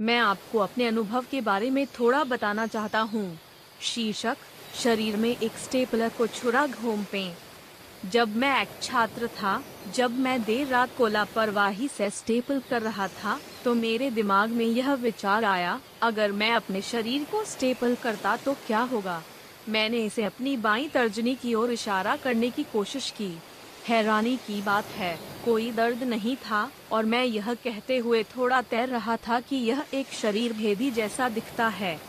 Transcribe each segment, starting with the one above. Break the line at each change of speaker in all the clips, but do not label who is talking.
मैं आपको अपने अनुभव के बारे में थोड़ा बताना चाहता हूँ। शीर्षक, शरीर में एक स्टेपलर को छुरा घूम घोंपे जब मैं एक छात्र था, जब मैं देर रात को लापरवाही से स्टेपल कर रहा था तो मेरे दिमाग में यह विचार आया, अगर मैं अपने शरीर को स्टेपल करता तो क्या होगा? मैंने इसे अपनी बाई तर्जनी की ओर इशारा करने की कोशिश की। हैरानी की बात है। कोई दर्द नहीं था और मैं यह कहते हुए थोड़ा तैर रहा था कि यह एक शरीर भेदी जैसा दिखता है।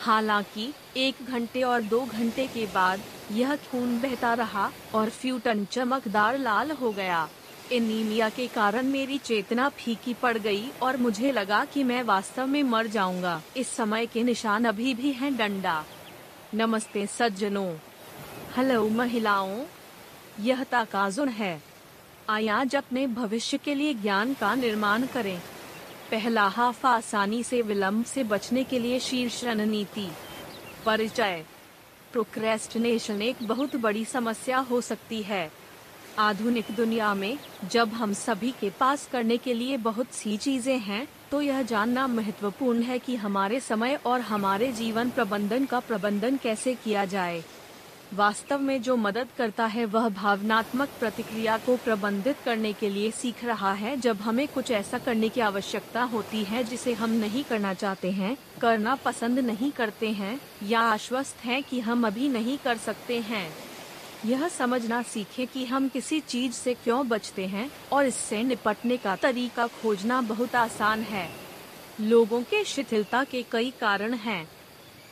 हालाँकि एक घंटे और दो घंटे के बाद यह खून बहता रहा और फ्यूटन चमकदार लाल हो गया। एनीमिया के कारण मेरी चेतना फीकी पड़ गई और मुझे लगा कि मैं वास्तव में मर जाऊँगा। इस समय के निशान अभी भी हैं डंडा। नमस्ते सज्जनों। हेलो, महिलाओं। यह ताकाजुन है। आया आज अपने भविष्य के लिए ज्ञान का निर्माण करें। पहला हाफ़ आसानी से विलंब से बचने के लिए शीर्ष रणनीति। परिचय। प्रोक्रेस्टिनेशन एक बहुत बड़ी समस्या हो सकती है। आधुनिक दुनिया में जब हम सभी के पास करने के लिए बहुत सी चीज़ें हैं तो यह जानना महत्वपूर्ण है कि हमारे समय और हमारे जीवन प्रबंधन का प्रबंधन कैसे किया जाए। वास्तव में जो मदद करता है वह भावनात्मक प्रतिक्रिया को प्रबंधित करने के लिए सीख रहा है। जब हमें कुछ ऐसा करने की आवश्यकता होती है जिसे हम नहीं करना चाहते हैं, करना पसंद नहीं करते हैं या आश्वस्त हैं कि हम अभी नहीं कर सकते हैं। यह समझना सीखें कि हम किसी चीज़ से क्यों बचते हैं और इससे निपटने का तरीका खोजना बहुत आसान है। लोगों के शिथिलता के कई कारण हैं।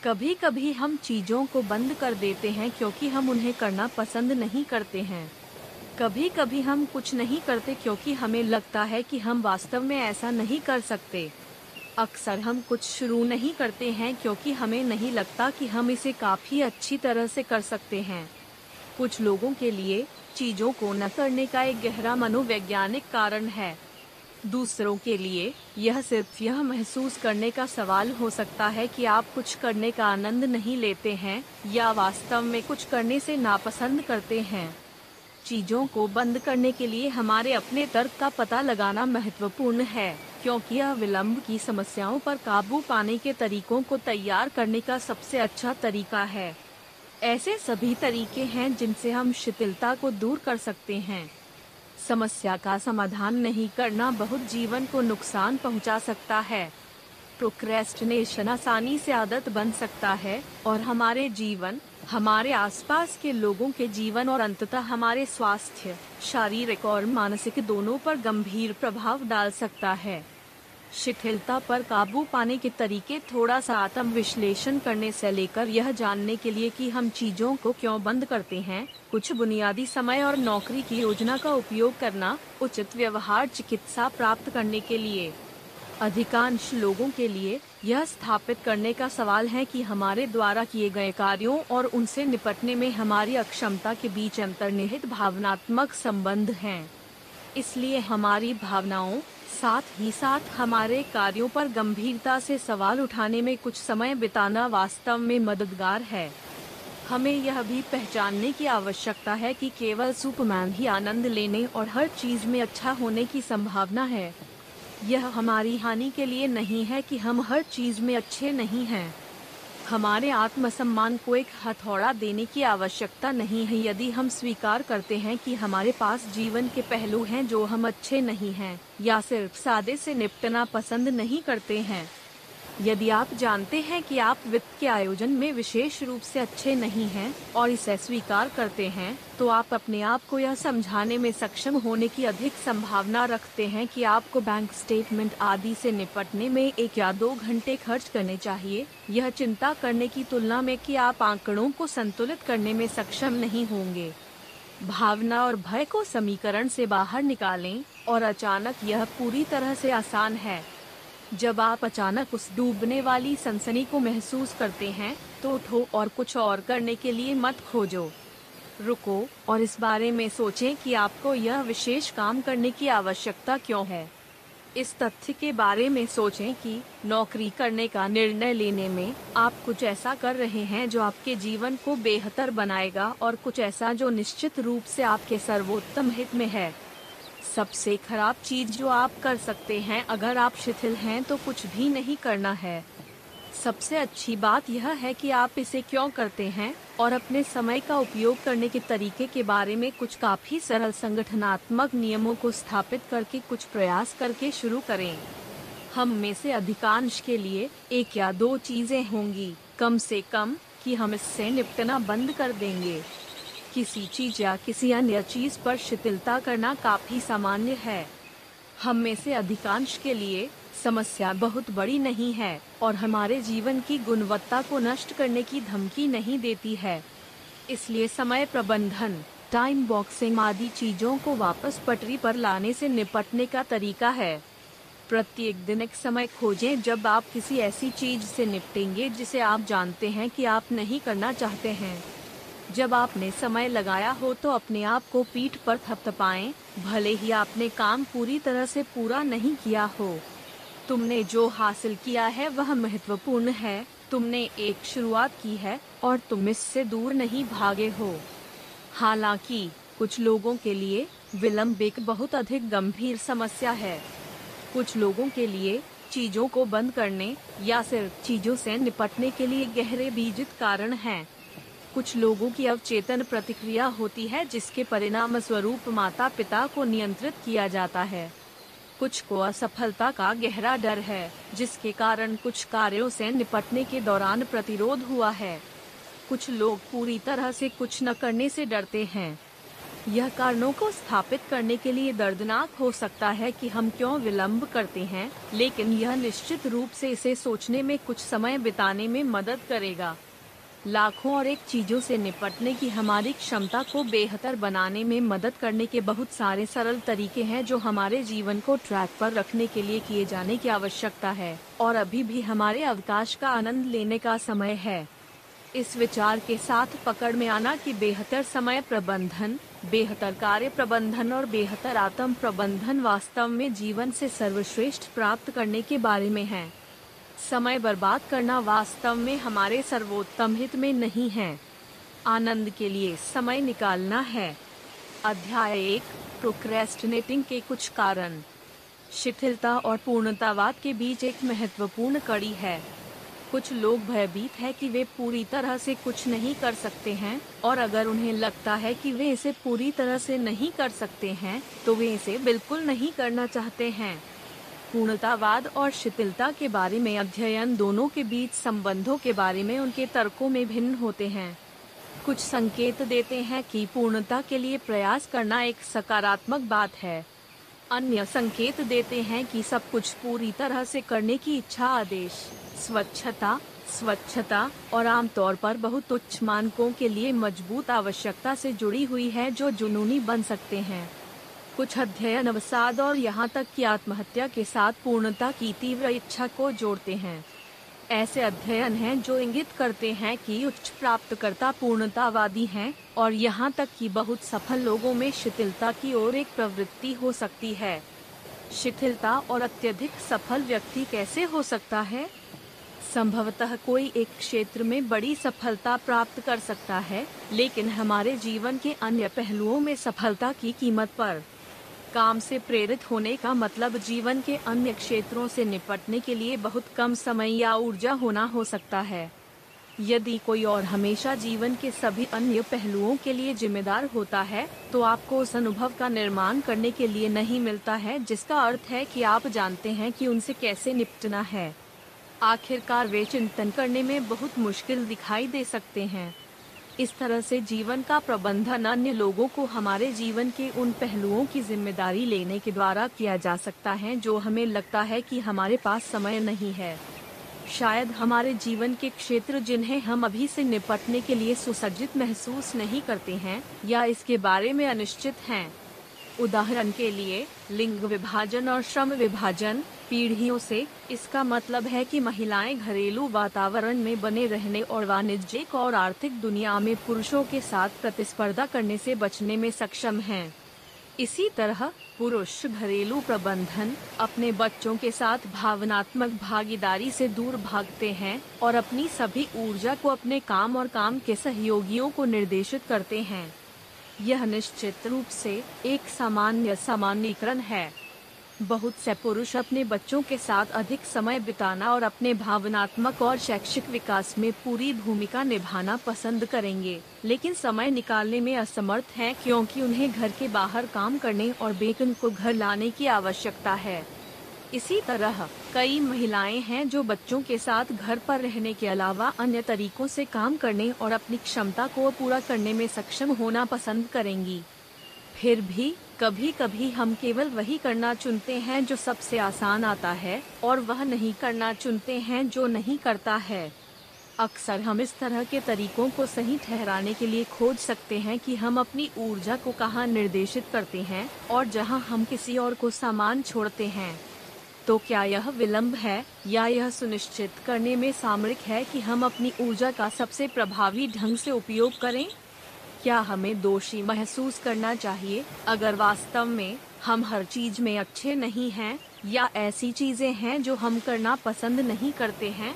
कभी कभी हम चीज़ों को बंद कर देते हैं क्योंकि हम उन्हें करना पसंद नहीं करते हैं। कभी कभी हम कुछ नहीं करते क्योंकि हमें लगता है कि हम वास्तव में ऐसा नहीं कर सकते। अक्सर हम कुछ शुरू नहीं करते हैं क्योंकि हमें नहीं लगता कि हम इसे काफ़ी अच्छी तरह से कर सकते हैं। कुछ लोगों के लिए चीज़ों को न करने का एक गहरा मनोवैज्ञानिक कारण है। दूसरों के लिए यह सिर्फ़ यह महसूस करने का सवाल हो सकता है कि आप कुछ करने का आनंद नहीं लेते हैं या वास्तव में कुछ करने से नापसंद करते हैं। चीज़ों को बंद करने के लिए हमारे अपने तर्क का पता लगाना महत्वपूर्ण है, क्योंकि यह विलंब की समस्याओं पर काबू पाने के तरीकों को तैयार करने का सबसे अच्छा तरीका है। ऐसे सभी तरीके हैं जिनसे हम शिथिलता को दूर कर सकते हैं। समस्या का समाधान नहीं करना बहुत जीवन को नुकसान पहुँचा सकता है। प्रोक्रेस्टिनेशन आसानी से आदत बन सकता है और हमारे जीवन, हमारे आसपास के लोगों के जीवन और अंततः हमारे स्वास्थ्य, शारीरिक और मानसिक दोनों पर गंभीर प्रभाव डाल सकता है। शिथिलता पर काबू पाने के तरीके थोड़ा सा आत्म विश्लेषण करने से लेकर यह जानने के लिए कि हम चीज़ों को क्यों बंद करते हैं, कुछ बुनियादी समय और नौकरी की योजना का उपयोग करना, उचित व्यवहार चिकित्सा प्राप्त करने के लिए अधिकांश लोगों के लिए यह स्थापित करने का सवाल है कि हमारे द्वारा किए गए कार्यों और उनसे निपटने में हमारी अक्षमता के बीच अंतर्निहित भावनात्मक संबंध हैं। इसलिए हमारी भावनाओं साथ ही साथ हमारे कार्यों पर गंभीरता से सवाल उठाने में कुछ समय बिताना वास्तव में मददगार है। हमें यह भी पहचानने की आवश्यकता है कि केवल सुपरमैन ही आनंद लेने और हर चीज़ में अच्छा होने की संभावना है। यह हमारी हानि के लिए नहीं है कि हम हर चीज़ में अच्छे नहीं हैं। हमारे आत्मसम्मान को एक हथौड़ा देने की आवश्यकता नहीं है। यदि हम स्वीकार करते हैं कि हमारे पास जीवन के पहलू हैं जो हम अच्छे नहीं हैं, या सिर्फ़ सादे से निपटना पसंद नहीं करते हैं यदि आप जानते हैं कि आप वित्त के आयोजन में विशेष रूप से अच्छे नहीं हैं और इसे स्वीकार करते हैं तो आप अपने आप को यह समझाने में सक्षम होने की अधिक संभावना रखते हैं कि आपको बैंक स्टेटमेंट आदि से निपटने में एक या दो घंटे खर्च करने चाहिए। यह चिंता करने की तुलना में कि आप आंकड़ों को संतुलित करने में सक्षम नहीं होंगे। भावना और भय को समीकरण से बाहर निकालें और अचानक यह पूरी तरह से आसान है। जब आप अचानक उस डूबने वाली सनसनी को महसूस करते हैं तो उठो और कुछ और करने के लिए मत खोजो। रुको और इस बारे में सोचें कि आपको यह विशेष काम करने की आवश्यकता क्यों है। इस तथ्य के बारे में सोचें कि नौकरी करने का निर्णय लेने में आप कुछ ऐसा कर रहे हैं जो आपके जीवन को बेहतर बनाएगा और कुछ ऐसा जो निश्चित रूप से आपके सर्वोत्तम हित में है। सबसे खराब चीज़ जो आप कर सकते हैं, अगर आप शिथिल हैं तो कुछ भी नहीं करना है। सबसे अच्छी बात यह है कि आप इसे क्यों करते हैं, और अपने समय का उपयोग करने के तरीके के बारे में कुछ काफ़ी सरल संगठनात्मक नियमों को स्थापित करके कुछ प्रयास करके शुरू करें। हम में से अधिकांश के लिए एक या दो चीज़ें होंगी, कम से कम कि हम इससे निपटना बंद कर देंगे। किसी चीज़ या किसी अन्य चीज़ पर शिथिलता करना काफ़ी सामान्य है। हम में से अधिकांश के लिए समस्या बहुत बड़ी नहीं है और हमारे जीवन की गुणवत्ता को नष्ट करने की धमकी नहीं देती है। इसलिए समय प्रबंधन टाइम बॉक्सिंग आदि चीज़ों को वापस पटरी पर लाने से निपटने का तरीका है। प्रत्येक दिन एक समय खोजें जब आप किसी ऐसी चीज़ से निपटेंगे जिसे आप जानते हैं कि आप नहीं करना चाहते हैं। जब आपने समय लगाया हो तो अपने आप को पीठ पर थपथपाएँ, भले ही आपने काम पूरी तरह से पूरा नहीं किया हो। तुमने जो हासिल किया है वह महत्वपूर्ण है। तुमने एक शुरुआत की है और तुम इससे दूर नहीं भागे हो। हालाँकि कुछ लोगों के लिए विलंब एक बहुत अधिक गंभीर समस्या है। कुछ लोगों के लिए चीज़ों को बंद करने या सिर्फ़ चीज़ों से निपटने के लिए गहरे बीजित कारण हैं। कुछ लोगों की अवचेतन प्रतिक्रिया होती है, जिसके परिणाम स्वरूप माता पिता को नियंत्रित किया जाता है। कुछ को असफलता का गहरा डर है, जिसके कारण कुछ कार्यों से निपटने के दौरान प्रतिरोध हुआ है। कुछ लोग पूरी तरह से कुछ न करने से डरते हैं। यह कारणों को स्थापित करने के लिए दर्दनाक हो सकता है कि हम क्यों विलंब करते हैं, लेकिन यह निश्चित रूप से इसे सोचने में कुछ समय बिताने में मदद करेगा। लाखों और एक चीज़ों से निपटने की हमारी क्षमता को बेहतर बनाने में मदद करने के बहुत सारे सरल तरीके हैं जो हमारे जीवन को ट्रैक पर रखने के लिए किए जाने की आवश्यकता है, और अभी भी हमारे अवकाश का आनंद लेने का समय है। इस विचार के साथ पकड़ में आना कि बेहतर समय प्रबंधन, बेहतर कार्य प्रबंधन और बेहतर आत्म प्रबंधन वास्तव में जीवन से सर्वश्रेष्ठ प्राप्त करने के बारे में है। समय बर्बाद करना वास्तव में हमारे सर्वोत्तम हित में नहीं है। आनंद के लिए समय निकालना है। अध्याय एक प्रोक्रेस्टिनेटिंग के कुछ कारण। शिथिलता और पूर्णतावाद के बीच एक महत्वपूर्ण कड़ी है। कुछ लोग भयभीत है कि वे पूरी तरह से कुछ नहीं कर सकते हैं, और अगर उन्हें लगता है कि वे इसे पूरी तरह से नहीं कर सकते हैं तो वे इसे बिल्कुल नहीं करना चाहते हैं। पूर्णतावाद और शिथिलता के बारे में अध्ययन दोनों के बीच संबंधों के बारे में उनके तर्कों में भिन्न होते हैं। कुछ संकेत देते हैं कि पूर्णता के लिए प्रयास करना एक सकारात्मक बात है। अन्य संकेत देते हैं कि सब कुछ पूरी तरह से करने की इच्छा आदेश, स्वच्छता स्वच्छता और आमतौर पर बहुत उच्च मानकों के लिए मज़बूत आवश्यकता से जुड़ी हुई है जो जुनूनी बन सकते हैं। कुछ अध्ययन अवसाद और यहाँ तक कि आत्महत्या के साथ पूर्णता की तीव्र इच्छा को जोड़ते हैं। ऐसे अध्ययन हैं जो इंगित करते हैं कि उच्च प्राप्तकर्ता पूर्णतावादी हैं और यहाँ तक कि बहुत सफल लोगों में शिथिलता की ओर एक प्रवृत्ति हो सकती है। शिथिलता और अत्यधिक सफल व्यक्ति कैसे हो सकता है? संभवतः कोई एक क्षेत्र में बड़ी सफलता प्राप्त कर सकता है, लेकिन हमारे जीवन के अन्य पहलुओं में सफलता की कीमत पर। काम से प्रेरित होने का मतलब जीवन के अन्य क्षेत्रों से निपटने के लिए बहुत कम समय या ऊर्जा होना हो सकता है। यदि कोई और हमेशा जीवन के सभी अन्य पहलुओं के लिए जिम्मेदार होता है तो आपको उस अनुभव का निर्माण करने के लिए नहीं मिलता है, जिसका अर्थ है कि आप जानते हैं कि उनसे कैसे निपटना है। आखिरकार वे चिंतन करने में बहुत मुश्किल दिखाई दे सकते हैं। इस तरह से जीवन का प्रबंधन अन्य लोगों को हमारे जीवन के उन पहलुओं की ज़िम्मेदारी लेने के द्वारा किया जा सकता है जो हमें लगता है कि हमारे पास समय नहीं है। शायद हमारे जीवन के क्षेत्र जिन्हें हम अभी से निपटने के लिए सुसज्जित महसूस नहीं करते हैं, या इसके बारे में अनिश्चित हैं। उदाहरण के लिए, लिंग विभाजन और श्रम विभाजन पीढ़ियों से। इसका मतलब है कि महिलाएँ घरेलू वातावरण में बने रहने और वाणिज्यिक और आर्थिक दुनिया में पुरुषों के साथ प्रतिस्पर्धा करने से बचने में सक्षम हैं। इसी तरह पुरुष घरेलू प्रबंधन अपने बच्चों के साथ भावनात्मक भागीदारी से दूर भागते हैं और अपनी सभी ऊर्जा को अपने काम और काम के सहयोगियों को निर्देशित करते हैं। यह निश्चित रूप से एक सामान्य सामान्यकरण है। बहुत से पुरुष अपने बच्चों के साथ अधिक समय बिताना और अपने भावनात्मक और शैक्षिक विकास में पूरी भूमिका निभाना पसंद करेंगे। लेकिन समय निकालने में असमर्थ हैं क्योंकि उन्हें घर के बाहर काम करने और बेकन को घर लाने की आवश्यकता है। इसी तरह, कई महिलाएँ हैं जो बच्चों के साथ घर पर रहने के अलावा अन्य तरीकों से काम करने और अपनी क्षमता को पूरा करने में सक्षम होना पसंद करेंगी। फिर भी कभी कभी हम केवल वही करना चुनते हैं जो सबसे आसान आता है और वह नहीं करना चुनते हैं जो नहीं करता है। अक्सर हम इस तरह के तरीकों को सही ठहराने के लिए खोज सकते हैं कि हम अपनी ऊर्जा को कहाँ निर्देशित करते हैं और जहाँ हम किसी और को सामान छोड़ते हैं। तो क्या यह विलंब है या यह सुनिश्चित करने में सामरिक है कि हम अपनी ऊर्जा का सबसे प्रभावी ढंग से उपयोग करें? क्या हमें दोषी महसूस करना चाहिए? अगर वास्तव में हम हर चीज़ में अच्छे नहीं हैं, या ऐसी चीज़ें हैं जो हम करना पसंद नहीं करते हैं?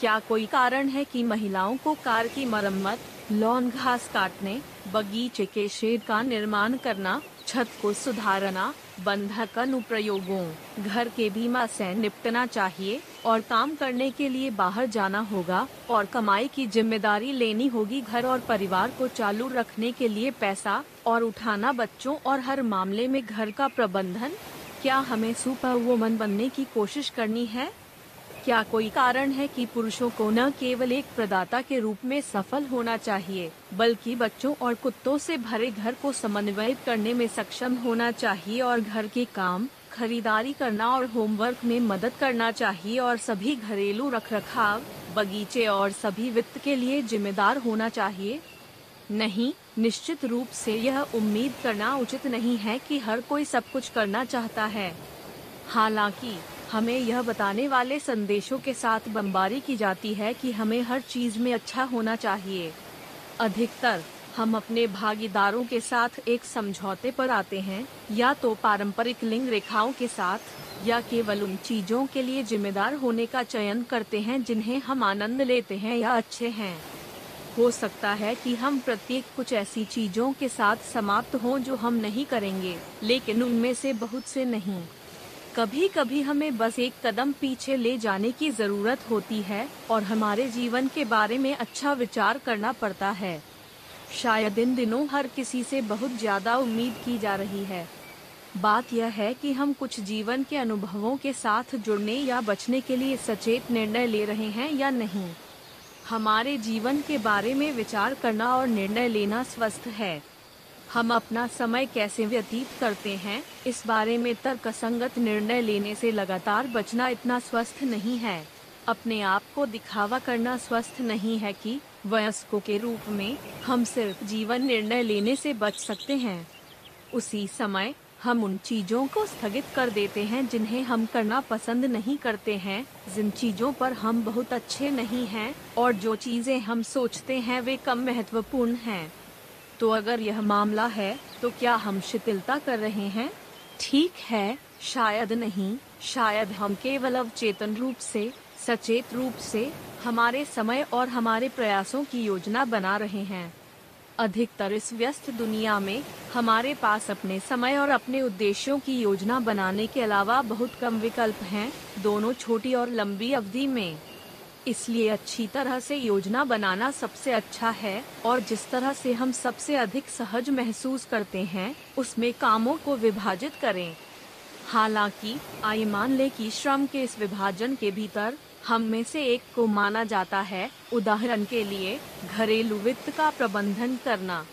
क्या कोई कारण है कि महिलाओं को कार की मरम्मत, लॉन घास काटने, बगीचे के शेड का निर्माण करना, छत को सुधारना बंधक अनुप्रयोगों, घर के बीमा से निपटना चाहिए और काम करने के लिए बाहर जाना होगा और कमाई की ज़िम्मेदारी लेनी होगी घर और परिवार को चालू रखने के लिए पैसा और उठाना बच्चों और हर मामले में घर का प्रबंधन। क्या हमें सुपर वुमन बनने की कोशिश करनी है? क्या कोई कारण है कि पुरुषों को न केवल एक प्रदाता के रूप में सफल होना चाहिए, बल्कि बच्चों और कुत्तों से भरे घर को समन्वयित करने में सक्षम होना चाहिए और घर के काम, खरीदारी करना और होमवर्क में मदद करना चाहिए और सभी घरेलू रखरखाव, बगीचे और सभी वित्त के लिए जिम्मेदार होना चाहिए? नहीं, निश्चित रूप से यह उम्मीद करना उचित नहीं है कि हर कोई सब कुछ करना चाहता है। हालाँकि हमें यह बताने वाले संदेशों के साथ बमबारी की जाती है कि हमें हर चीज़ में अच्छा होना चाहिए। अधिकतर, हम अपने भागीदारों के साथ एक समझौते पर आते हैं, या तो पारंपरिक लिंग रेखाओं के साथ, या केवल उन चीज़ों के लिए जिम्मेदार होने का चयन करते हैं जिन्हें हम आनंद लेते हैं या अच्छे हैं। हो सकता है कि हम प्रत्येक कुछ ऐसी चीज़ों के साथ समाप्त हों जो हम नहीं करेंगे, लेकिन उनमें से बहुत से नहीं। कभी कभी हमें बस एक कदम पीछे ले जाने की ज़रूरत होती है और हमारे जीवन के बारे में अच्छा विचार करना पड़ता है। शायद इन दिनों हर किसी से बहुत ज़्यादा उम्मीद की जा रही है। बात यह है कि हम कुछ जीवन के अनुभवों के साथ जुड़ने या बचने के लिए सचेत निर्णय ले रहे हैं या नहीं। हमारे जीवन के बारे में विचार करना और निर्णय लेना स्वस्थ है। हम अपना समय कैसे व्यतीत करते हैं? इस बारे में तर्कसंगत निर्णय लेने से लगातार बचना इतना स्वस्थ नहीं है। अपने आप को दिखावा करना स्वस्थ नहीं है कि वयस्कों के रूप में हम सिर्फ़ जीवन निर्णय लेने से बच सकते हैं। उसी समय हम उन चीज़ों को स्थगित कर देते हैं जिन्हें हम करना पसंद नहीं करते हैं। जिन चीज़ों पर हम बहुत अच्छे नहीं हैं और जो चीज़ें हम सोचते हैं वे कम महत्वपूर्ण हैं। तो अगर यह मामला है तो क्या हम शिथिलता कर रहे हैं? ठीक है शायद नहीं। शायद हम केवल अवचेतन रूप से सचेत रूप से हमारे समय और हमारे प्रयासों की योजना बना रहे हैं। अधिकतर इस व्यस्त दुनिया में हमारे पास अपने समय और अपने उद्देश्यों की योजना बनाने के अलावा बहुत कम विकल्प हैं, दोनों छोटी और लंबी अवधि में। इसलिए अच्छी तरह से योजना बनाना सबसे अच्छा है और जिस तरह से हम सबसे अधिक सहज महसूस करते हैं, उसमें कामों को विभाजित करें। हालाँकि आई मान ले कि श्रम के इस विभाजन के भीतर हम में से एक को माना जाता है, उदाहरण के लिए, घरेलू वित्त का प्रबंधन करना।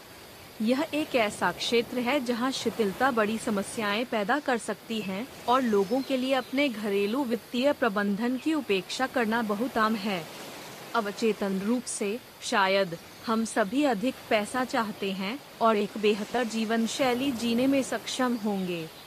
यह एक ऐसा क्षेत्र है जहाँ शिथिलता बड़ी समस्याएँ पैदा कर सकती है और लोगों के लिए अपने घरेलू वित्तीय प्रबंधन की उपेक्षा करना बहुत आम है। अवचेतन रूप से, शायद, हम सभी अधिक पैसा चाहते हैं और एक बेहतर जीवन शैली जीने में सक्षम होंगे।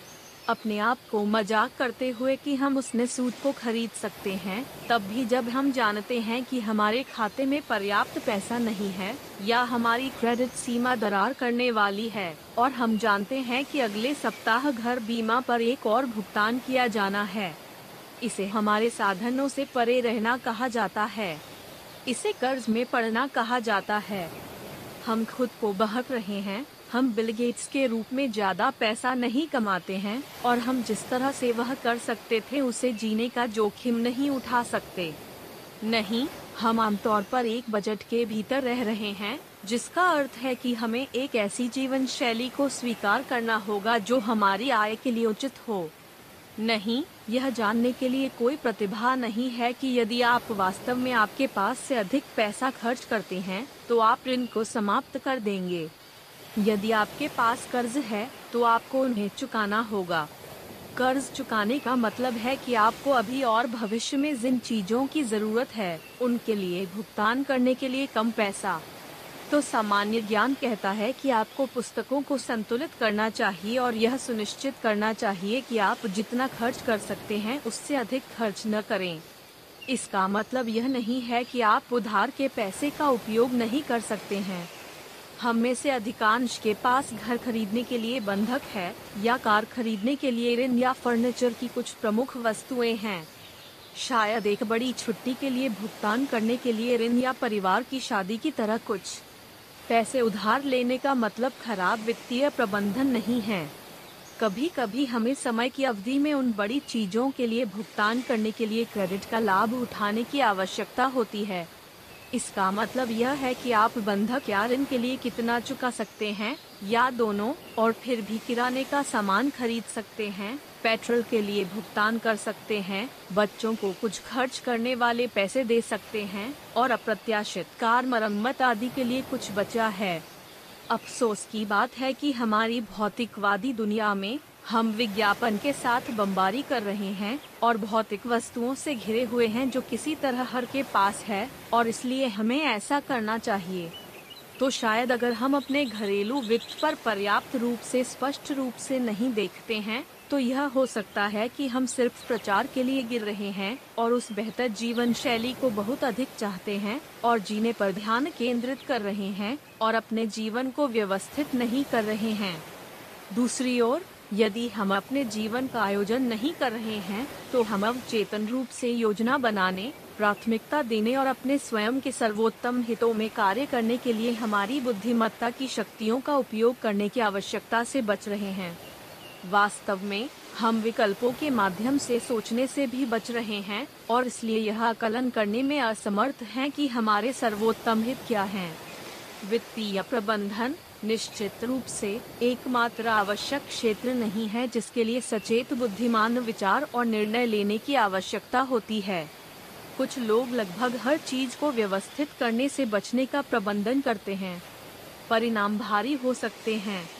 अपने आप को मज़ाक करते हुए कि हम उसने सूट को खरीद सकते हैं, तब भी जब हम जानते हैं कि हमारे खाते में पर्याप्त पैसा नहीं है, या हमारी क्रेडिट सीमा दरार करने वाली है, और हम जानते हैं कि अगले सप्ताह घर बीमा पर एक और भुगतान किया जाना है। इसे हमारे साधनों से परे रहना कहा जाता है। इसे कर्ज में पड़ना कहा जाता है। हम खुद को बहक रहे हैं हम बिल गेट्स के रूप में ज़्यादा पैसा नहीं कमाते हैं, और हम जिस तरह से वह कर सकते थे उसे जीने का जोखिम नहीं उठा सकते। नहीं, हम आमतौर पर एक बजट के भीतर रह रहे हैं, जिसका अर्थ है कि हमें एक ऐसी जीवन शैली को स्वीकार करना होगा जो हमारी आय के लिए उचित हो। नहीं, यह जानने के लिए कोई प्रतिभा नहीं है कि यदि आप वास्तव में आपके पास से अधिक पैसा खर्च करते हैं तो आप ऋण को समाप्त कर देंगे। यदि आपके पास कर्ज है तो आपको उन्हें चुकाना होगा। कर्ज चुकाने का मतलब है कि आपको अभी और भविष्य में जिन चीज़ों की ज़रूरत है, उनके लिए भुगतान करने के लिए कम पैसा। तो सामान्य ज्ञान कहता है कि आपको पुस्तकों को संतुलित करना चाहिए और यह सुनिश्चित करना चाहिए कि आप जितना खर्च कर सकते हैं, उससे अधिक खर्च न करें। इसका मतलब यह नहीं है कि आप उधार के पैसे का उपयोग नहीं कर सकते हैं। हम में से अधिकांश के पास घर खरीदने के लिए बंधक है या कार खरीदने के लिए ऋण या फर्नीचर की कुछ प्रमुख वस्तुएँ हैं। शायद एक बड़ी छुट्टी के लिए भुगतान करने के लिए ऋण या परिवार की शादी की तरह कुछ। पैसे उधार लेने का मतलब खराब वित्तीय प्रबंधन नहीं है। कभी कभी हमें समय की अवधि में उन बड़ी चीज़ों के लिए भुगतान करने के लिए क्रेडिट का लाभ उठाने की आवश्यकता होती है। इसका मतलब यह है कि आप बंधक या ऋण के लिए कितना चुका सकते हैं, या दोनों, और फिर भी किराने का सामान खरीद सकते हैं, पेट्रोल के लिए भुगतान कर सकते हैं, बच्चों को कुछ खर्च करने वाले पैसे दे सकते हैं, और अप्रत्याशित कार मरम्मत आदि के लिए कुछ बचा है। अफसोस की बात है कि हमारी भौतिकवादी दुनिया में हम विज्ञापन के साथ बमबारी कर रहे हैं और भौतिक वस्तुओं से घिरे हुए हैं जो किसी तरह हर के पास है और इसलिए हमें ऐसा करना चाहिए। तो शायद अगर हम अपने घरेलू वित्त पर पर्याप्त रूप से, स्पष्ट रूप से नहीं देखते हैं तो यह हो सकता है कि हम सिर्फ़ प्रचार के लिए गिर रहे हैं और उस बेहतर जीवन शैली को बहुत अधिक चाहते हैं और जीने पर ध्यान केंद्रित कर रहे हैं और अपने जीवन को व्यवस्थित नहीं कर रहे हैं। दूसरी ओर यदि हम अपने जीवन का आयोजन नहीं कर रहे हैं तो हम अब चेतन रूप से योजना बनाने, प्राथमिकता देने और अपने स्वयं के सर्वोत्तम हितों में कार्य करने के लिए हमारी बुद्धिमत्ता की शक्तियों का उपयोग करने की आवश्यकता से बच रहे हैं वास्तव में, हम विकल्पों के माध्यम से सोचने से भी बच रहे हैं, और इसलिए यह आकलन करने में असमर्थ हैं कि हमारे सर्वोत्तम हित क्या हैं। वित्तीय प्रबंधन निश्चित रूप से एकमात्र आवश्यक क्षेत्र नहीं है जिसके लिए सचेत बुद्धिमान विचार और निर्णय लेने की आवश्यकता होती है। कुछ लोग लगभग हर चीज़ को व्यवस्थित करने से बचने का प्रबंधन करते हैं। परिणाम भारी हो सकते हैं।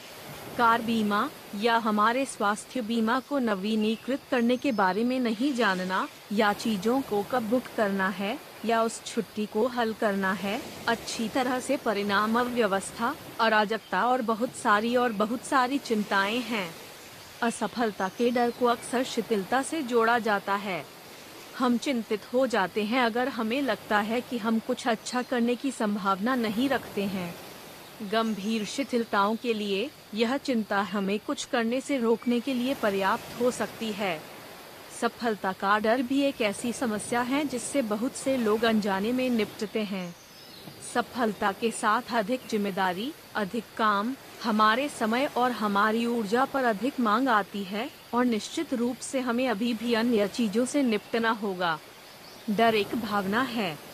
कार बीमा या हमारे स्वास्थ्य बीमा को नवीनीकृत करने के बारे में नहीं जानना या चीज़ों को कब बुक करना है या उस छुट्टी को हल करना है, अच्छी तरह से परिणाम अव्यवस्था, अराजकता और बहुत सारी और बहुत सारी चिंताएँ हैं। असफलता के डर को अक्सर शिथिलता से जोड़ा जाता है। हम चिंतित हो जाते हैं अगर हमें लगता है कि हम कुछ अच्छा करने की संभावना नहीं रखते हैं। गंभीर शिथिलताओं के लिए यह चिंता हमें कुछ करने से रोकने के लिए पर्याप्त हो सकती है। सफलता का डर भी एक ऐसी समस्या है जिससे बहुत से लोग अनजाने में निपटते हैं। सफलता के साथ अधिक ज़िम्मेदारी, अधिक काम, हमारे समय और हमारी ऊर्जा पर अधिक मांग आती है और निश्चित रूप से हमें अभी भी अन्य चीज़ों से निपटना होगा। डर एक भावना है।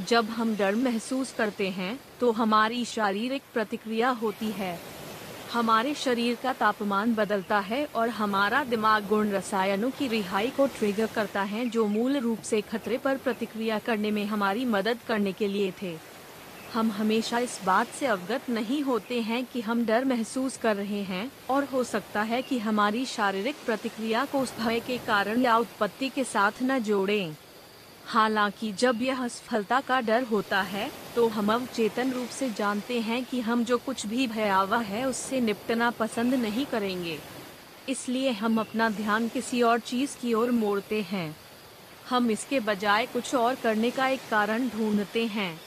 जब हम डर महसूस करते हैं तो हमारी शारीरिक प्रतिक्रिया होती है हमारे शरीर का तापमान बदलता है और हमारा दिमाग गुण रसायनों की रिहाई को ट्रिगर करता है, जो मूल रूप से खतरे पर प्रतिक्रिया करने में हमारी मदद करने के लिए थे हम हमेशा इस बात से अवगत नहीं होते हैं कि हम डर महसूस कर रहे हैं, और हो सकता है कि हमारी शारीरिक प्रतिक्रिया को उस भय के कारण या उत्पत्ति के साथ न जोड़ें। हालाँकि जब यह असफलता का डर होता है तो हम अवचेतन रूप से जानते हैं कि हम जो कुछ भी भयावह है, उससे निपटना पसंद नहीं करेंगे। इसलिए हम अपना ध्यान किसी और चीज़ की ओर मोड़ते हैं। हम इसके बजाय कुछ और करने का एक कारण ढूंढते हैं।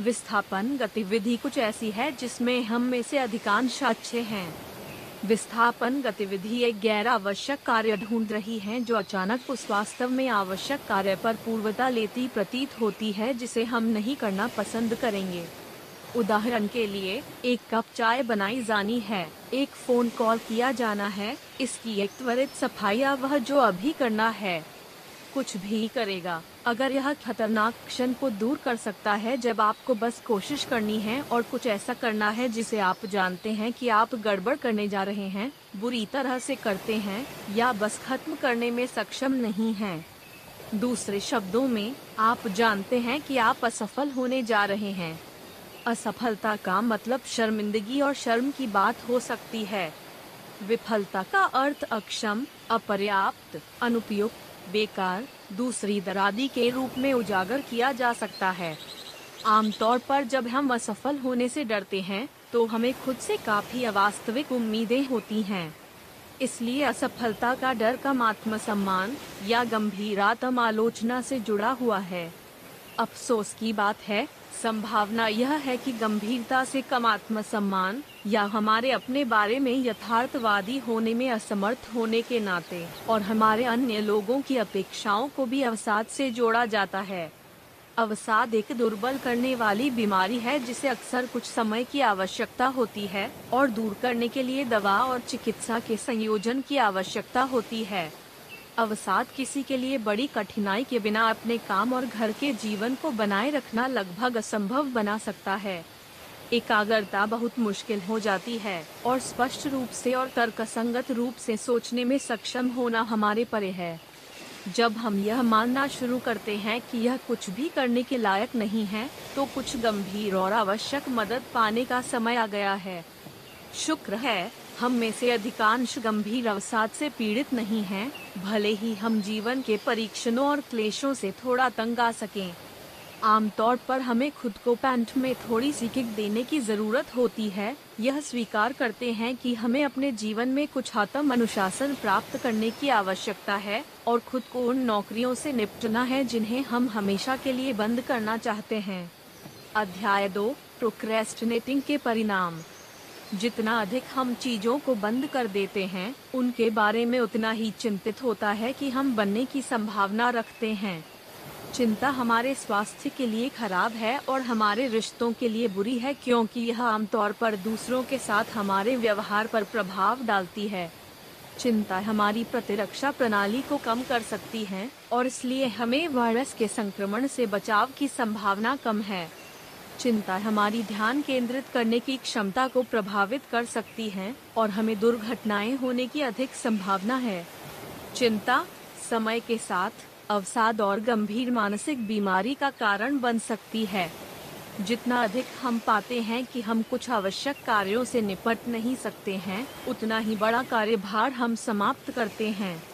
विस्थापन गतिविधि कुछ ऐसी है जिसमें हम में से अधिकांश अच्छे हैं। विस्थापन गतिविधि एक गैर आवश्यक कार्य ढूंढ रही है, जो अचानक उस वास्तव में आवश्यक कार्य पर पूर्वता लेती प्रतीत होती है, जिसे हम नहीं करना पसंद करेंगे। उदाहरण के लिए, एक कप चाय बनाई जानी है, एक फ़ोन कॉल किया जाना है, इसकी एक त्वरित सफ़ाई वह जो अभी करना है, कुछ भी करेगा। अगर यह खतरनाक क्षण को दूर कर सकता है जब आपको बस कोशिश करनी है और कुछ ऐसा करना है जिसे आप जानते हैं कि आप गड़बड़ करने जा रहे हैं, बुरी तरह से करते हैं, या बस खत्म करने में सक्षम नहीं हैं। दूसरे शब्दों में, आप जानते हैं कि आप असफल होने जा रहे हैं असफलता का मतलब शर्मिंदगी और शर्म की बात हो सकती है विफलता का अर्थ अक्षम, अपर्याप्त, अनुपयुक्त बेकार, दूसरी दरादी के रूप में उजागर किया जा सकता है। आमतौर पर जब हम असफल होने से डरते हैं तो हमें खुद से काफ़ी अवास्तविक उम्मीदें होती हैं। इसलिए असफलता का डर कम आत्म सम्मान या गंभीर आत्म आलोचना से जुड़ा हुआ है। अफसोस की बात है संभावना यह है कि गंभीरता से कम आत्मसम्मान या हमारे अपने बारे में यथार्थवादी होने में असमर्थ होने के नाते और हमारे अन्य लोगों की अपेक्षाओं को भी अवसाद से जोड़ा जाता है। अवसाद एक दुर्बल करने वाली बीमारी है जिसे अक्सर कुछ समय की आवश्यकता होती है और दूर करने के लिए दवा और चिकित्सा के संयोजन की आवश्यकता होती है। अवसाद किसी के लिए बड़ी कठिनाई के बिना अपने काम और घर के जीवन को बनाए रखना लगभग असंभव बना सकता है। एकाग्रता बहुत मुश्किल हो जाती है और स्पष्ट रूप से और तर्कसंगत रूप से सोचने में सक्षम होना हमारे परे है। जब हम यह मानना शुरू करते हैं कि यह कुछ भी करने के लायक नहीं है तो कुछ गंभीर और आवश्यक मदद पाने का समय आ गया है। शुक्र है हम में से अधिकांश गंभीर अवसाद से पीड़ित नहीं हैं, भले ही हम जीवन के परीक्षणों और क्लेशों से थोड़ा तंग आ सकें। आमतौर पर हमें खुद को पैंट में थोड़ी सी किक देने की ज़रूरत होती है। यह स्वीकार करते हैं कि हमें अपने जीवन में कुछ आत्म अनुशासन प्राप्त करने की आवश्यकता है और खुद को उन नौकरियों से निपटना है जिन्हें हम हमेशा के लिए बंद करना चाहते हैं। अध्याय दो प्रोक्रेस्टिनेटिंग के परिणाम। जितना अधिक हम चीज़ों को बंद कर देते हैं, उनके बारे में उतना ही चिंतित होता है कि हम बनने की संभावना रखते हैं। चिंता हमारे स्वास्थ्य के लिए खराब है और हमारे रिश्तों के लिए बुरी है, क्योंकि यह आमतौर पर दूसरों के साथ हमारे व्यवहार पर प्रभाव डालती है। चिंता हमारी प्रतिरक्षा प्रणाली को कम कर सकती है, और इसलिए हमें वायरस के संक्रमण से बचाव की संभावना कम है। चिंता हमारी ध्यान केंद्रित करने की क्षमता को प्रभावित कर सकती है और हमें दुर्घटनाएँ होने की अधिक संभावना है। चिंता, समय के साथ अवसाद और गंभीर मानसिक बीमारी का कारण बन सकती है। जितना अधिक हम पाते हैं कि हम कुछ आवश्यक कार्यों से निपट नहीं सकते हैं, उतना ही बड़ा कार्यभार हम समाप्त करते हैं।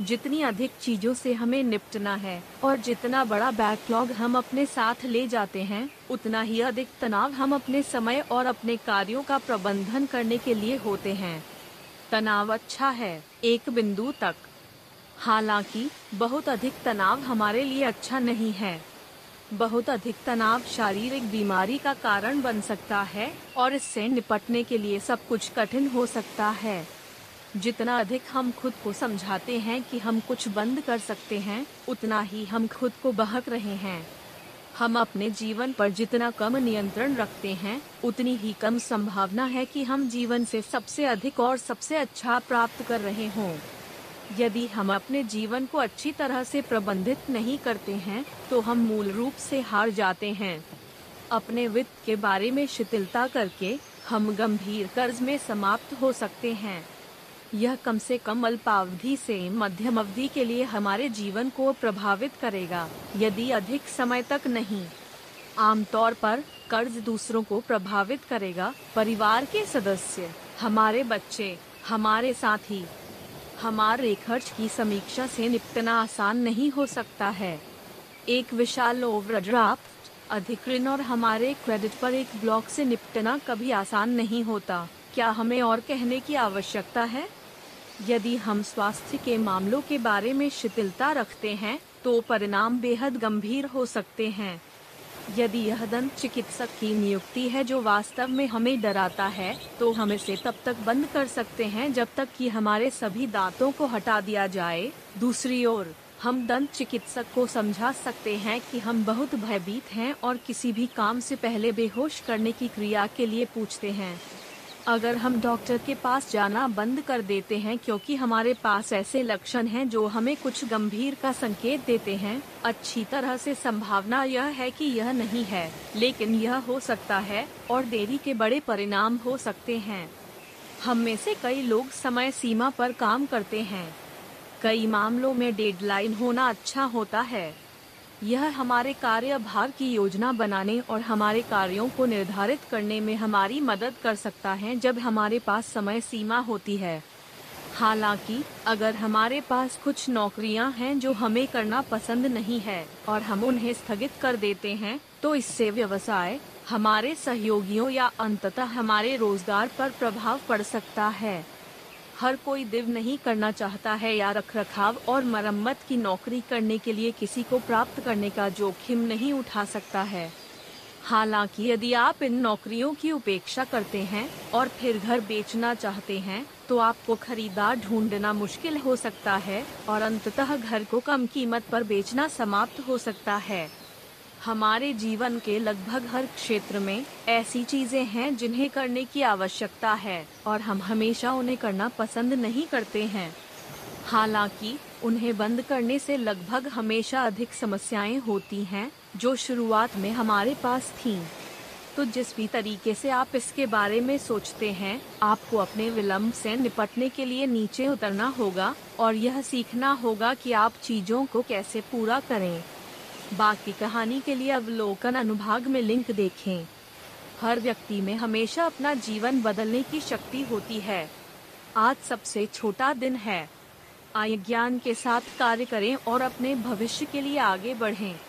जितनी अधिक चीज़ों से हमें निपटना है और जितना बड़ा बैकलॉग हम अपने साथ ले जाते हैं, उतना ही अधिक तनाव हम अपने समय और अपने कार्यों का प्रबंधन करने के लिए होते हैं। तनाव अच्छा है, एक बिंदु तक। हालाँकि, बहुत अधिक तनाव हमारे लिए अच्छा नहीं है। बहुत अधिक तनाव शारीरिक बीमारी का कारण बन सकता है और इससे निपटने के लिए सब कुछ कठिन हो सकता है। जितना अधिक हम खुद को समझाते हैं कि हम कुछ बंद कर सकते हैं, उतना ही हम खुद को बहक रहे हैं। हम अपने जीवन पर जितना कम नियंत्रण रखते हैं, उतनी ही कम संभावना है कि हम जीवन से सबसे अधिक और सबसे अच्छा प्राप्त कर रहे हों। यदि हम अपने जीवन को अच्छी तरह से प्रबंधित नहीं करते हैं तो हम मूल रूप से हार जाते हैं। अपने वित्त के बारे में शिथिलता करके हम गंभीर कर्ज में समाप्त हो सकते हैं। यह कम से कम अल्पावधि से मध्यम अवधि के लिए हमारे जीवन को प्रभावित करेगा, यदि अधिक समय तक नहीं। आमतौर पर कर्ज दूसरों को प्रभावित करेगा, परिवार के सदस्य, हमारे बच्चे, हमारे साथी। हमारे खर्च की समीक्षा से निपटना आसान नहीं हो सकता है। एक विशाल ओवरड्राफ्ट, अधिक ऋण और हमारे क्रेडिट पर एक ब्लॉक से निपटना कभी आसान नहीं होता। क्या हमें और कहने की आवश्यकता है? यदि हम स्वास्थ्य के मामलों के बारे में शिथिलता रखते हैं तो परिणाम बेहद गंभीर हो सकते हैं। यदि यह दंत चिकित्सक की नियुक्ति है जो वास्तव में हमें डराता है तो हम इसे तब तक बंद कर सकते हैं जब तक कि हमारे सभी दांतों को हटा दिया जाए। दूसरी ओर, हम दंत चिकित्सक को समझा सकते हैं कि हम बहुत भयभीत हैं और किसी भी काम से पहले बेहोश करने की क्रिया के लिए पूछते हैं। अगर हम डॉक्टर के पास जाना बंद कर देते हैं क्योंकि हमारे पास ऐसे लक्षण हैं जो हमें कुछ गंभीर का संकेत देते हैं, अच्छी तरह से संभावना यह है कि यह नहीं है, लेकिन यह हो सकता है और देरी के बड़े परिणाम हो सकते हैं। हम में से कई लोग समय सीमा पर काम करते हैं। कई मामलों में डेडलाइन होना अच्छा होता है। यह हमारे कार्यभार की योजना बनाने और हमारे कार्यों को निर्धारित करने में हमारी मदद कर सकता है जब हमारे पास समय सीमा होती है। हालाँकि, अगर हमारे पास कुछ नौकरियाँ हैं जो हमें करना पसंद नहीं है और हम उन्हें स्थगित कर देते हैं तो इससे व्यवसाय, हमारे सहयोगियों या अंततः हमारे रोज़गार पर प्रभाव पड़ सकता है। हर कोई दिव नहीं करना चाहता है या रखरखाव और मरम्मत की नौकरी करने के लिए किसी को प्राप्त करने का जोखिम नहीं उठा सकता है। हालाँकि यदि आप इन नौकरियों की उपेक्षा करते हैं और फिर घर बेचना चाहते हैं तो आपको खरीदार ढूंढना मुश्किल हो सकता है और अंततः घर को कम कीमत पर बेचना समाप्त हो सकता है। हमारे जीवन के लगभग हर क्षेत्र में ऐसी चीज़ें हैं जिन्हें करने की आवश्यकता है और हम हमेशा उन्हें करना पसंद नहीं करते हैं हालाँकि, उन्हें बंद करने से लगभग हमेशा अधिक समस्याएँ होती हैं जो शुरुआत में हमारे पास थीं। तो जिस भी तरीके से आप इसके बारे में सोचते हैं, आपको अपने विलंब से निपटने के लिए नीचे उतरना होगा और यह सीखना होगा कि आप चीज़ों को कैसे पूरा करें बाकी कहानी के लिए अवलोकन अनुभाग में लिंक देखें। हर व्यक्ति में हमेशा अपना जीवन बदलने की शक्ति होती है। आज सबसे छोटा दिन है। आय ज्ञान के साथ कार्य करें और अपने भविष्य के लिए आगे बढ़ें।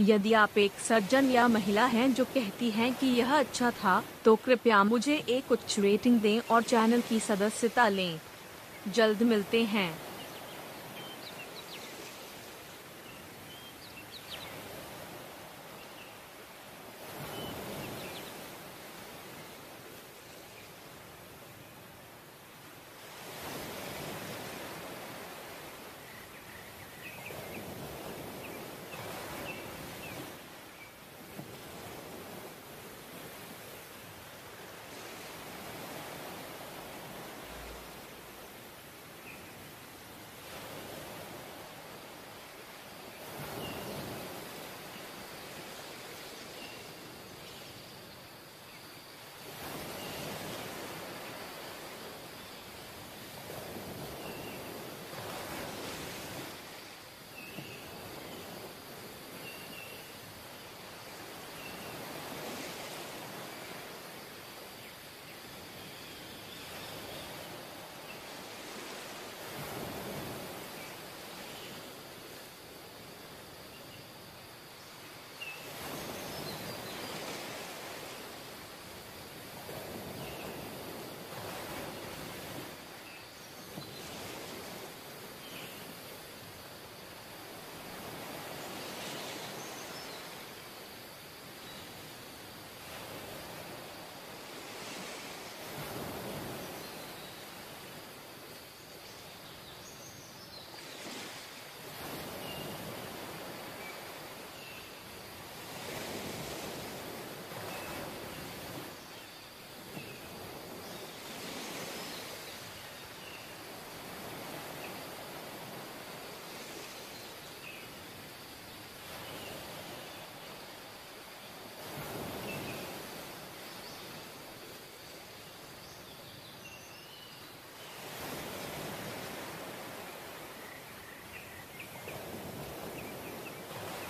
यदि आप एक सज्जन या महिला हैं जो कहती हैं कि यह अच्छा था तो कृपया मुझे एक उच्च रेटिंग दें और चैनल की सदस्यता लें। जल्द मिलते हैं।